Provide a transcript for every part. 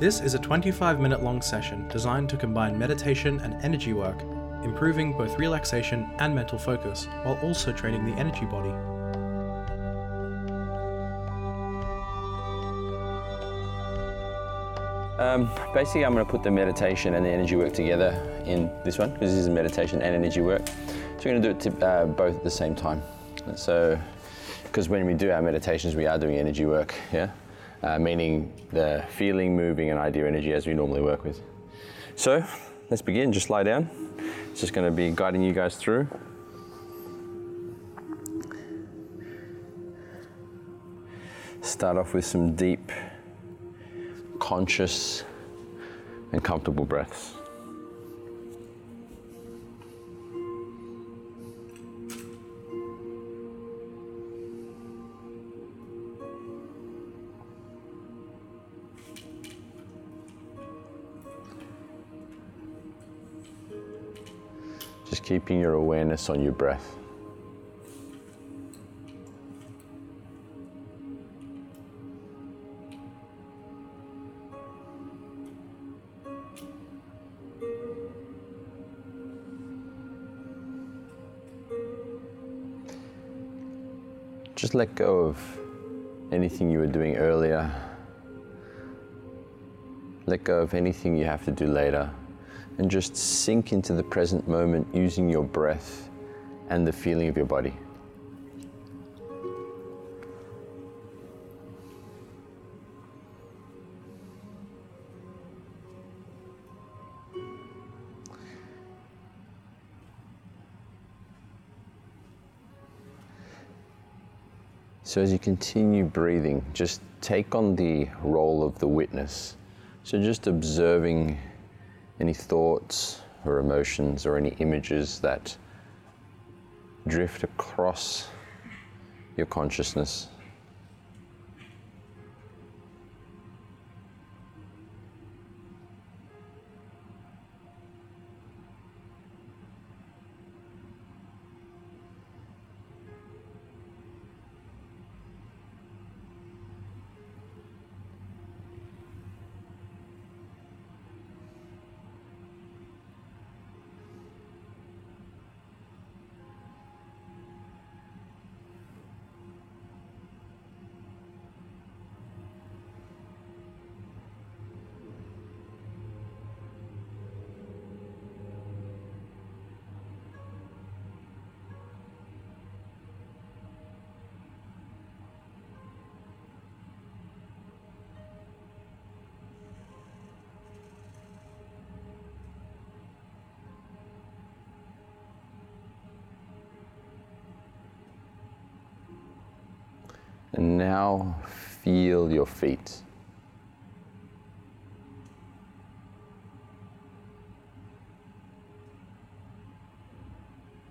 This is a 25 minute long session designed to combine meditation and energy work, improving both relaxation and mental focus, while also training the energy body. Um, basically, I'm going to put the meditation and the energy work together in this one because this is meditation and energy work. So we're going to do it to, uh, both at the same time. So, because when we do our meditations, we are doing energy work, yeah, uh, meaning the feeling, moving, and idea energy as we normally work with. So, let's begin. Just lie down. It's just going to be guiding you guys through. Start off with some deep conscious and comfortable breaths. Keeping your awareness on your breath. Just let go of anything you were doing earlier. Let go of anything you have to do later. And just sink into the present moment using your breath and the feeling of your body. So, as you continue breathing, just take on the role of the witness. So, just observing any thoughts or emotions or any images that drift across your consciousness. And now feel your feet.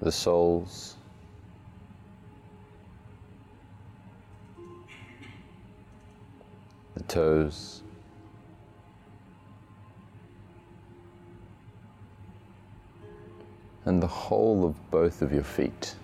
The soles. The toes. And the whole of both of your feet.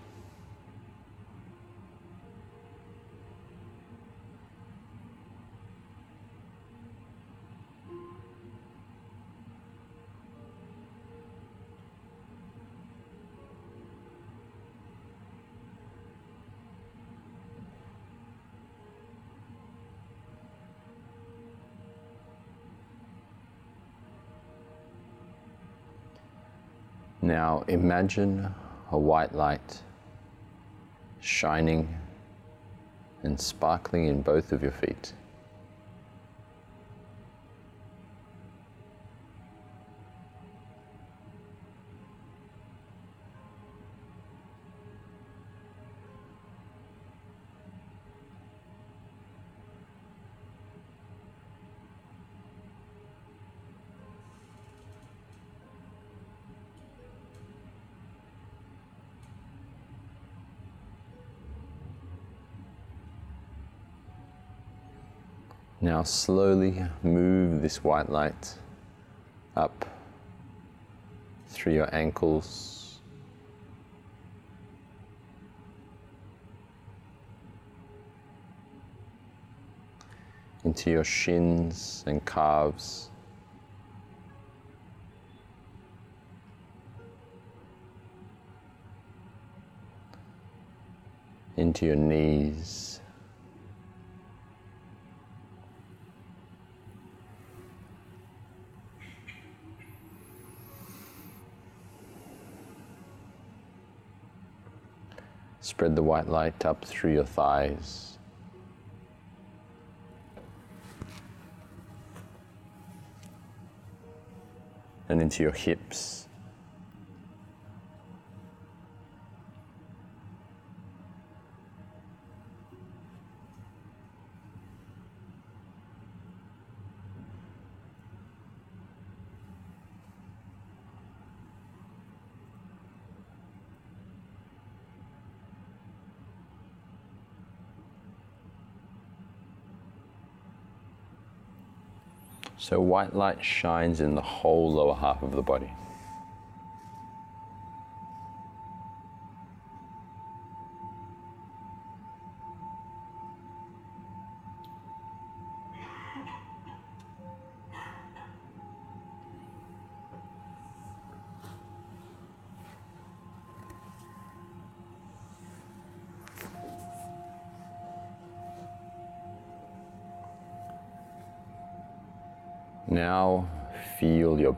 Now imagine a white light shining and sparkling in both of your feet. Slowly move this white light up through your ankles. into your shins and calves. Into your knees. Spread the white light up through your thighs. And into your hips. So white light shines in the whole lower half of the body.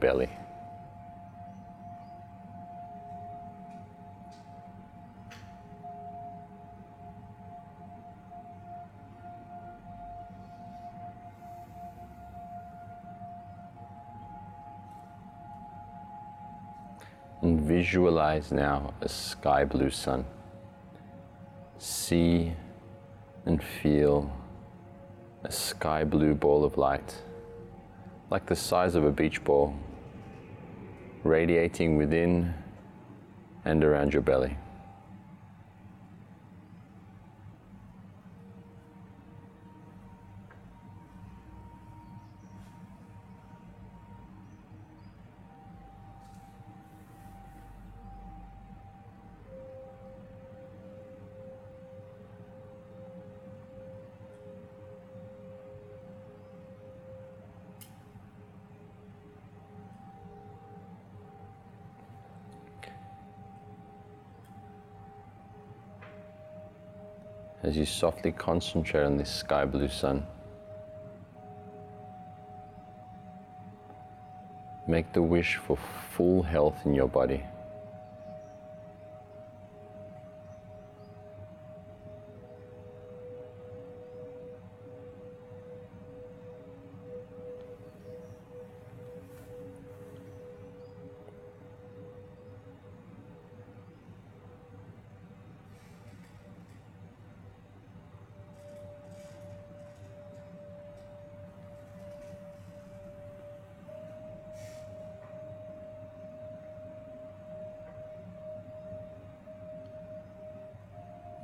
Belly. And visualize now a sky blue sun. See and feel a sky blue ball of light like the size of a beach ball, radiating within and around your belly. As you softly concentrate on this sky blue sun. Make the wish for full health in your body.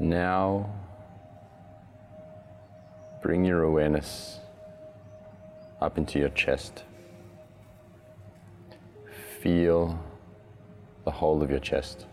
Now, bring your awareness up into your chest. Feel the whole of your chest.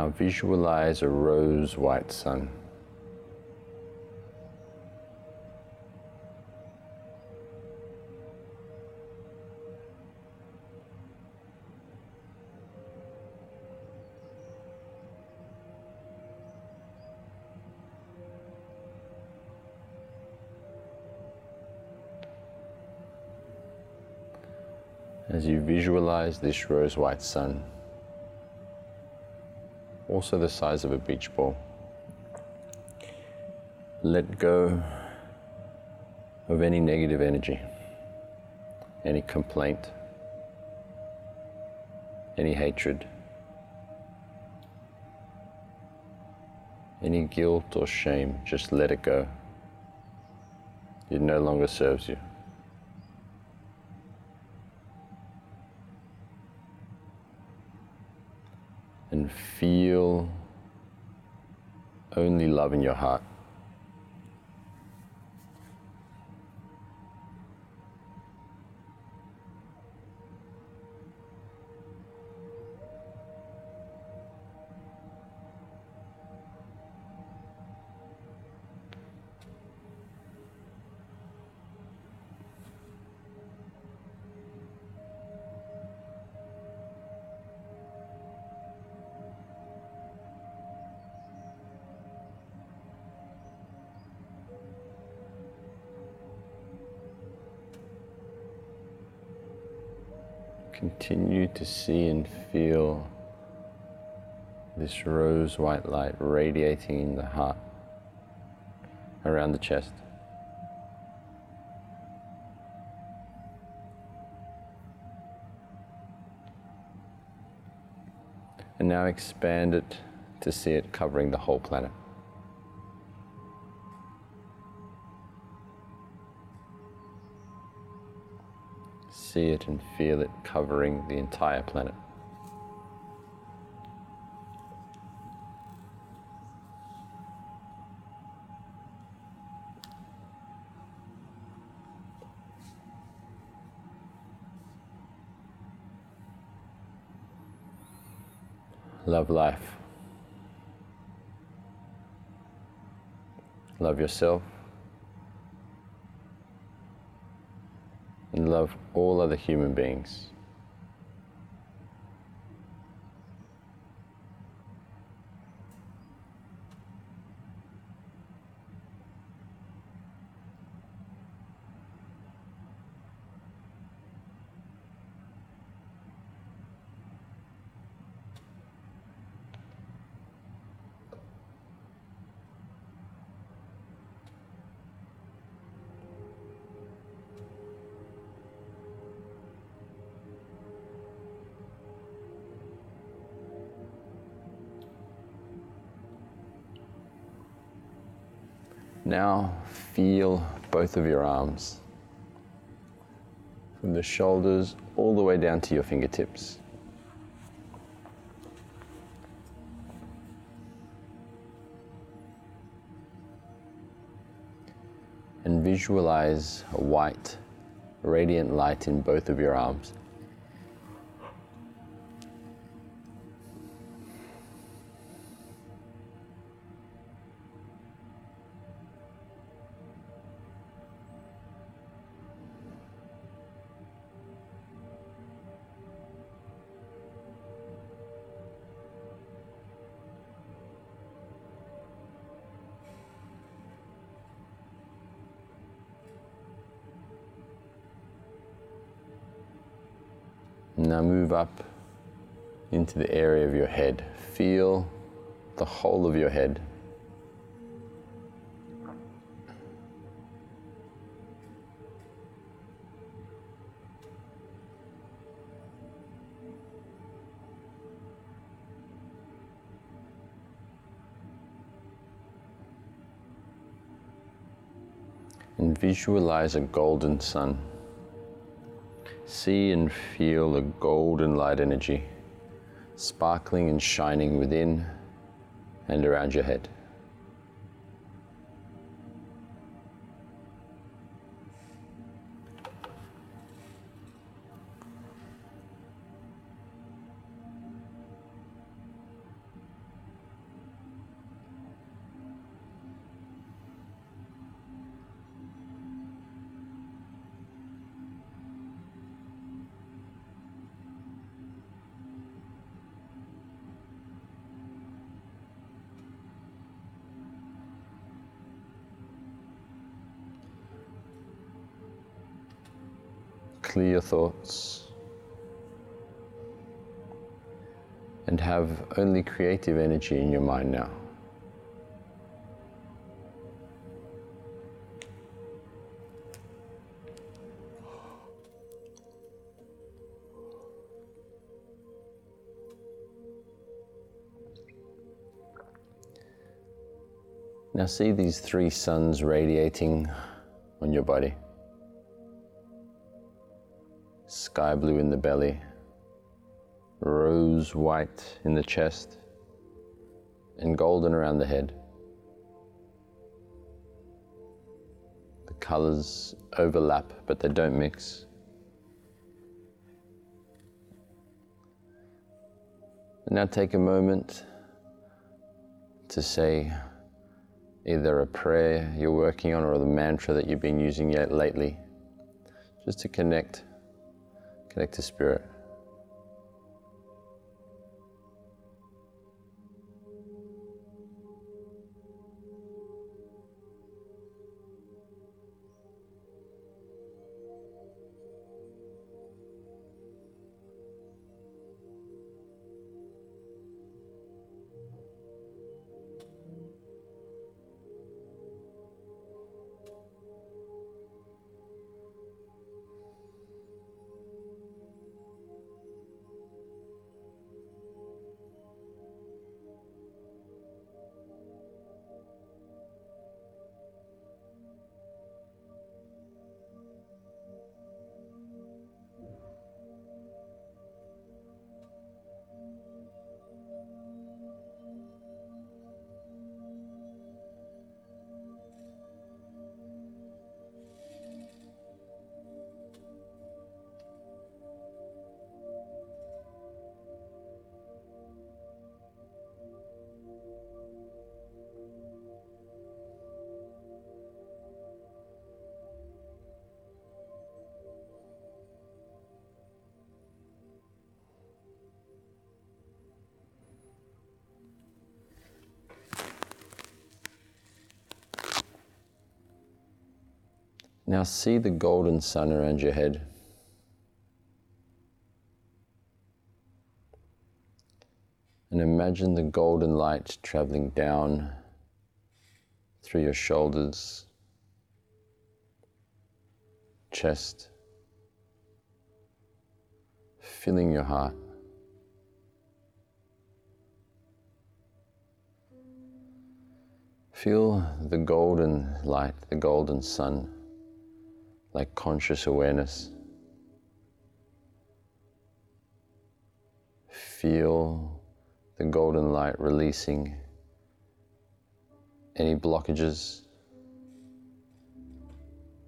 Now visualize a rose white sun. As you visualize this rose white sun, also the size of a beach ball. Let go of any negative energy, any complaint, any hatred, any guilt or shame. Just let it go. It no longer serves you. Feel only love in your heart. Continue to see and feel this rose white light radiating in the heart, around the chest. And now expand it to see it covering the whole planet. See it and feel it covering the entire planet. Love life. Love yourself. Love all other human beings. Now feel both of your arms from the shoulders all the way down to your fingertips. And visualize a white, radiant light in both of your arms. Move up into the area of your head. Feel the whole of your head. And visualize a golden sun see and feel the golden light energy sparkling and shining within and around your head. Clear your thoughts and have only creative energy in your mind now. Now see these three suns radiating on your body sky blue in the belly, rose white in the chest, and golden around the head. The colors overlap, but they don't mix. now take a moment to say either a prayer you're working on or the mantra that you've been using lately, just to connect, connect to spirit. Now see the golden sun around your head. And imagine the golden light traveling down through your shoulders, chest, filling your heart. Feel the golden light, the golden sun like conscious awareness. Feel the golden light releasing any blockages,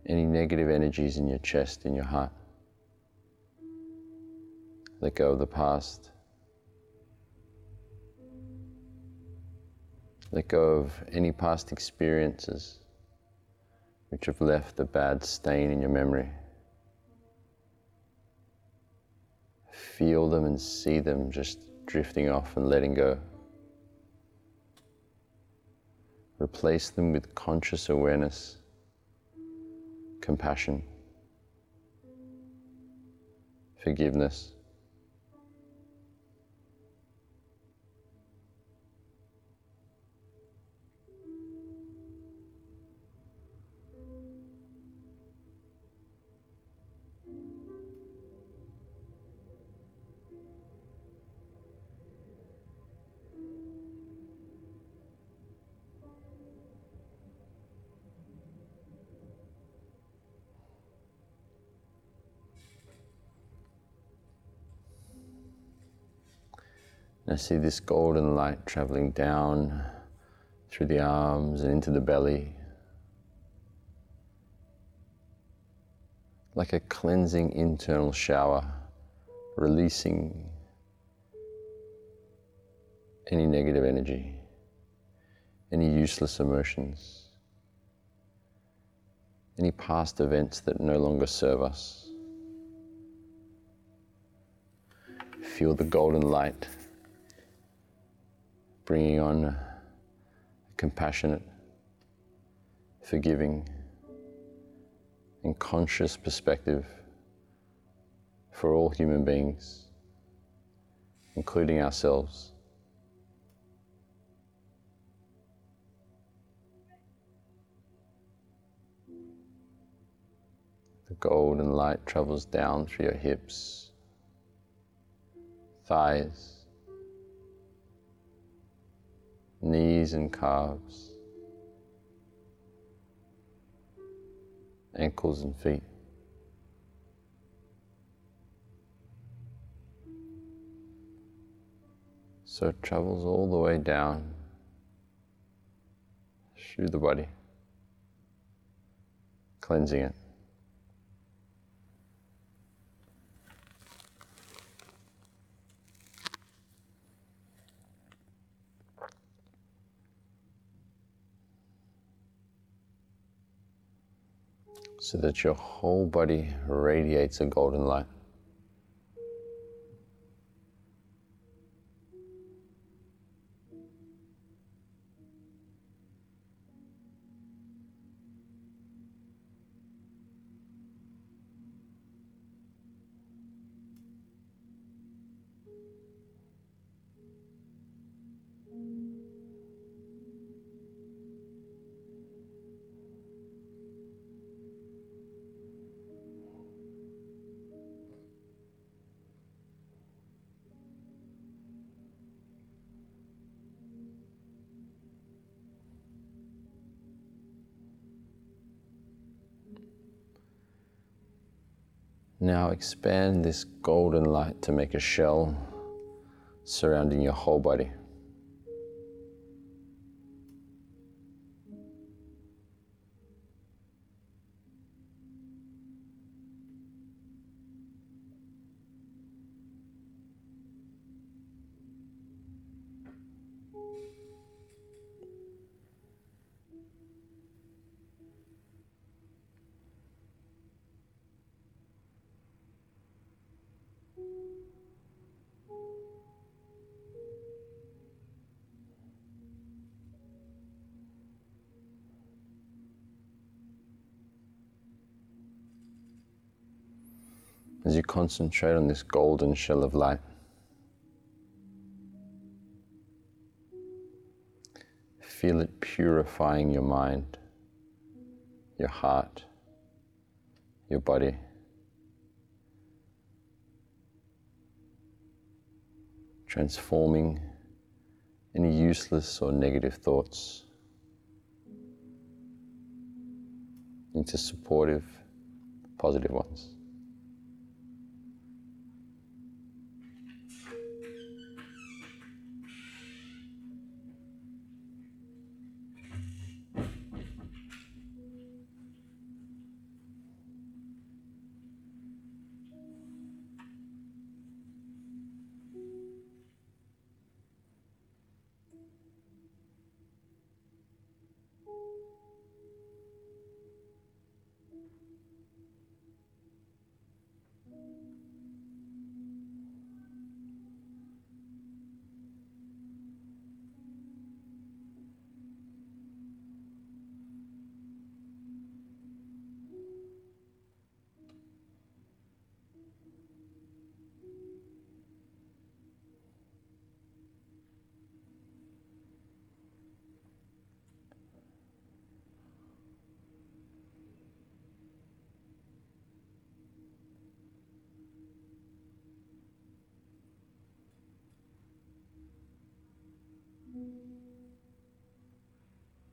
any negative energies in your chest, in your heart. Let go of the past. Let go of any past experiences which have left a bad stain in your memory. Feel them and see them just drifting off and letting go. Replace them with conscious awareness, compassion, forgiveness. I see this golden light traveling down through the arms and into the belly, like a cleansing internal shower, releasing any negative energy, any useless emotions, any past events that no longer serve us. Feel the golden light bringing on a compassionate, forgiving, and conscious perspective for all human beings, including ourselves. The golden light travels down through your hips, thighs, knees and calves, ankles and feet. So it travels all the way down through the body, cleansing it. So that your whole body radiates a golden light. Now expand this golden light to make a shell surrounding your whole body. As you concentrate on this golden shell of light. Feel it purifying your mind, your heart, your body. Transforming any useless or negative thoughts into supportive, positive ones.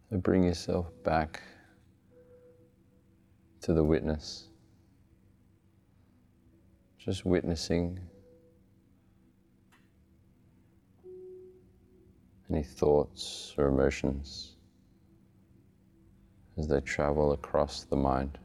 So bring yourself back to the witness. Just witnessing any thoughts or emotions as they travel across the mind.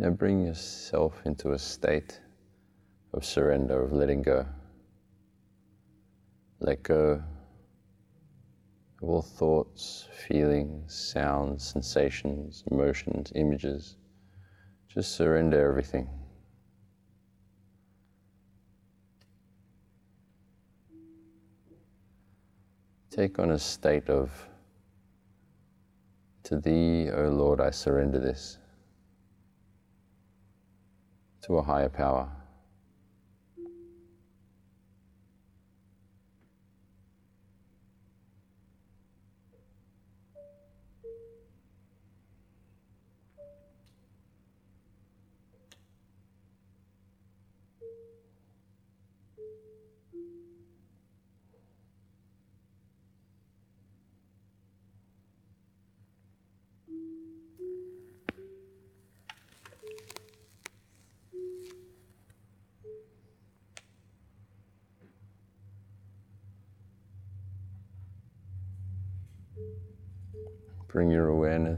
Now bring yourself into a state of surrender, of letting go. Let go of all thoughts, feelings, sounds, sensations, emotions, images. Just surrender everything. Take on a state of, To Thee, O Lord, I surrender this to a higher power.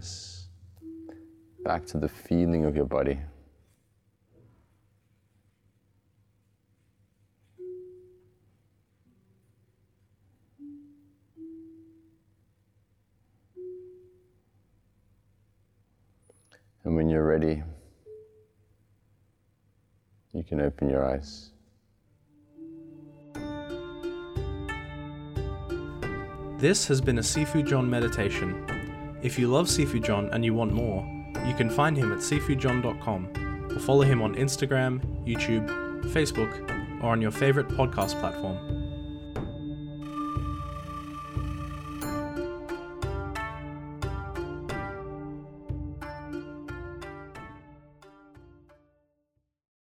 Awareness back to the feeling of your body. And when you're ready, you can open your eyes. This has been a Sifu John meditation. If you love Sifu John and you want more, you can find him at sifujohn.com or follow him on Instagram, YouTube, Facebook, or on your favorite podcast platform.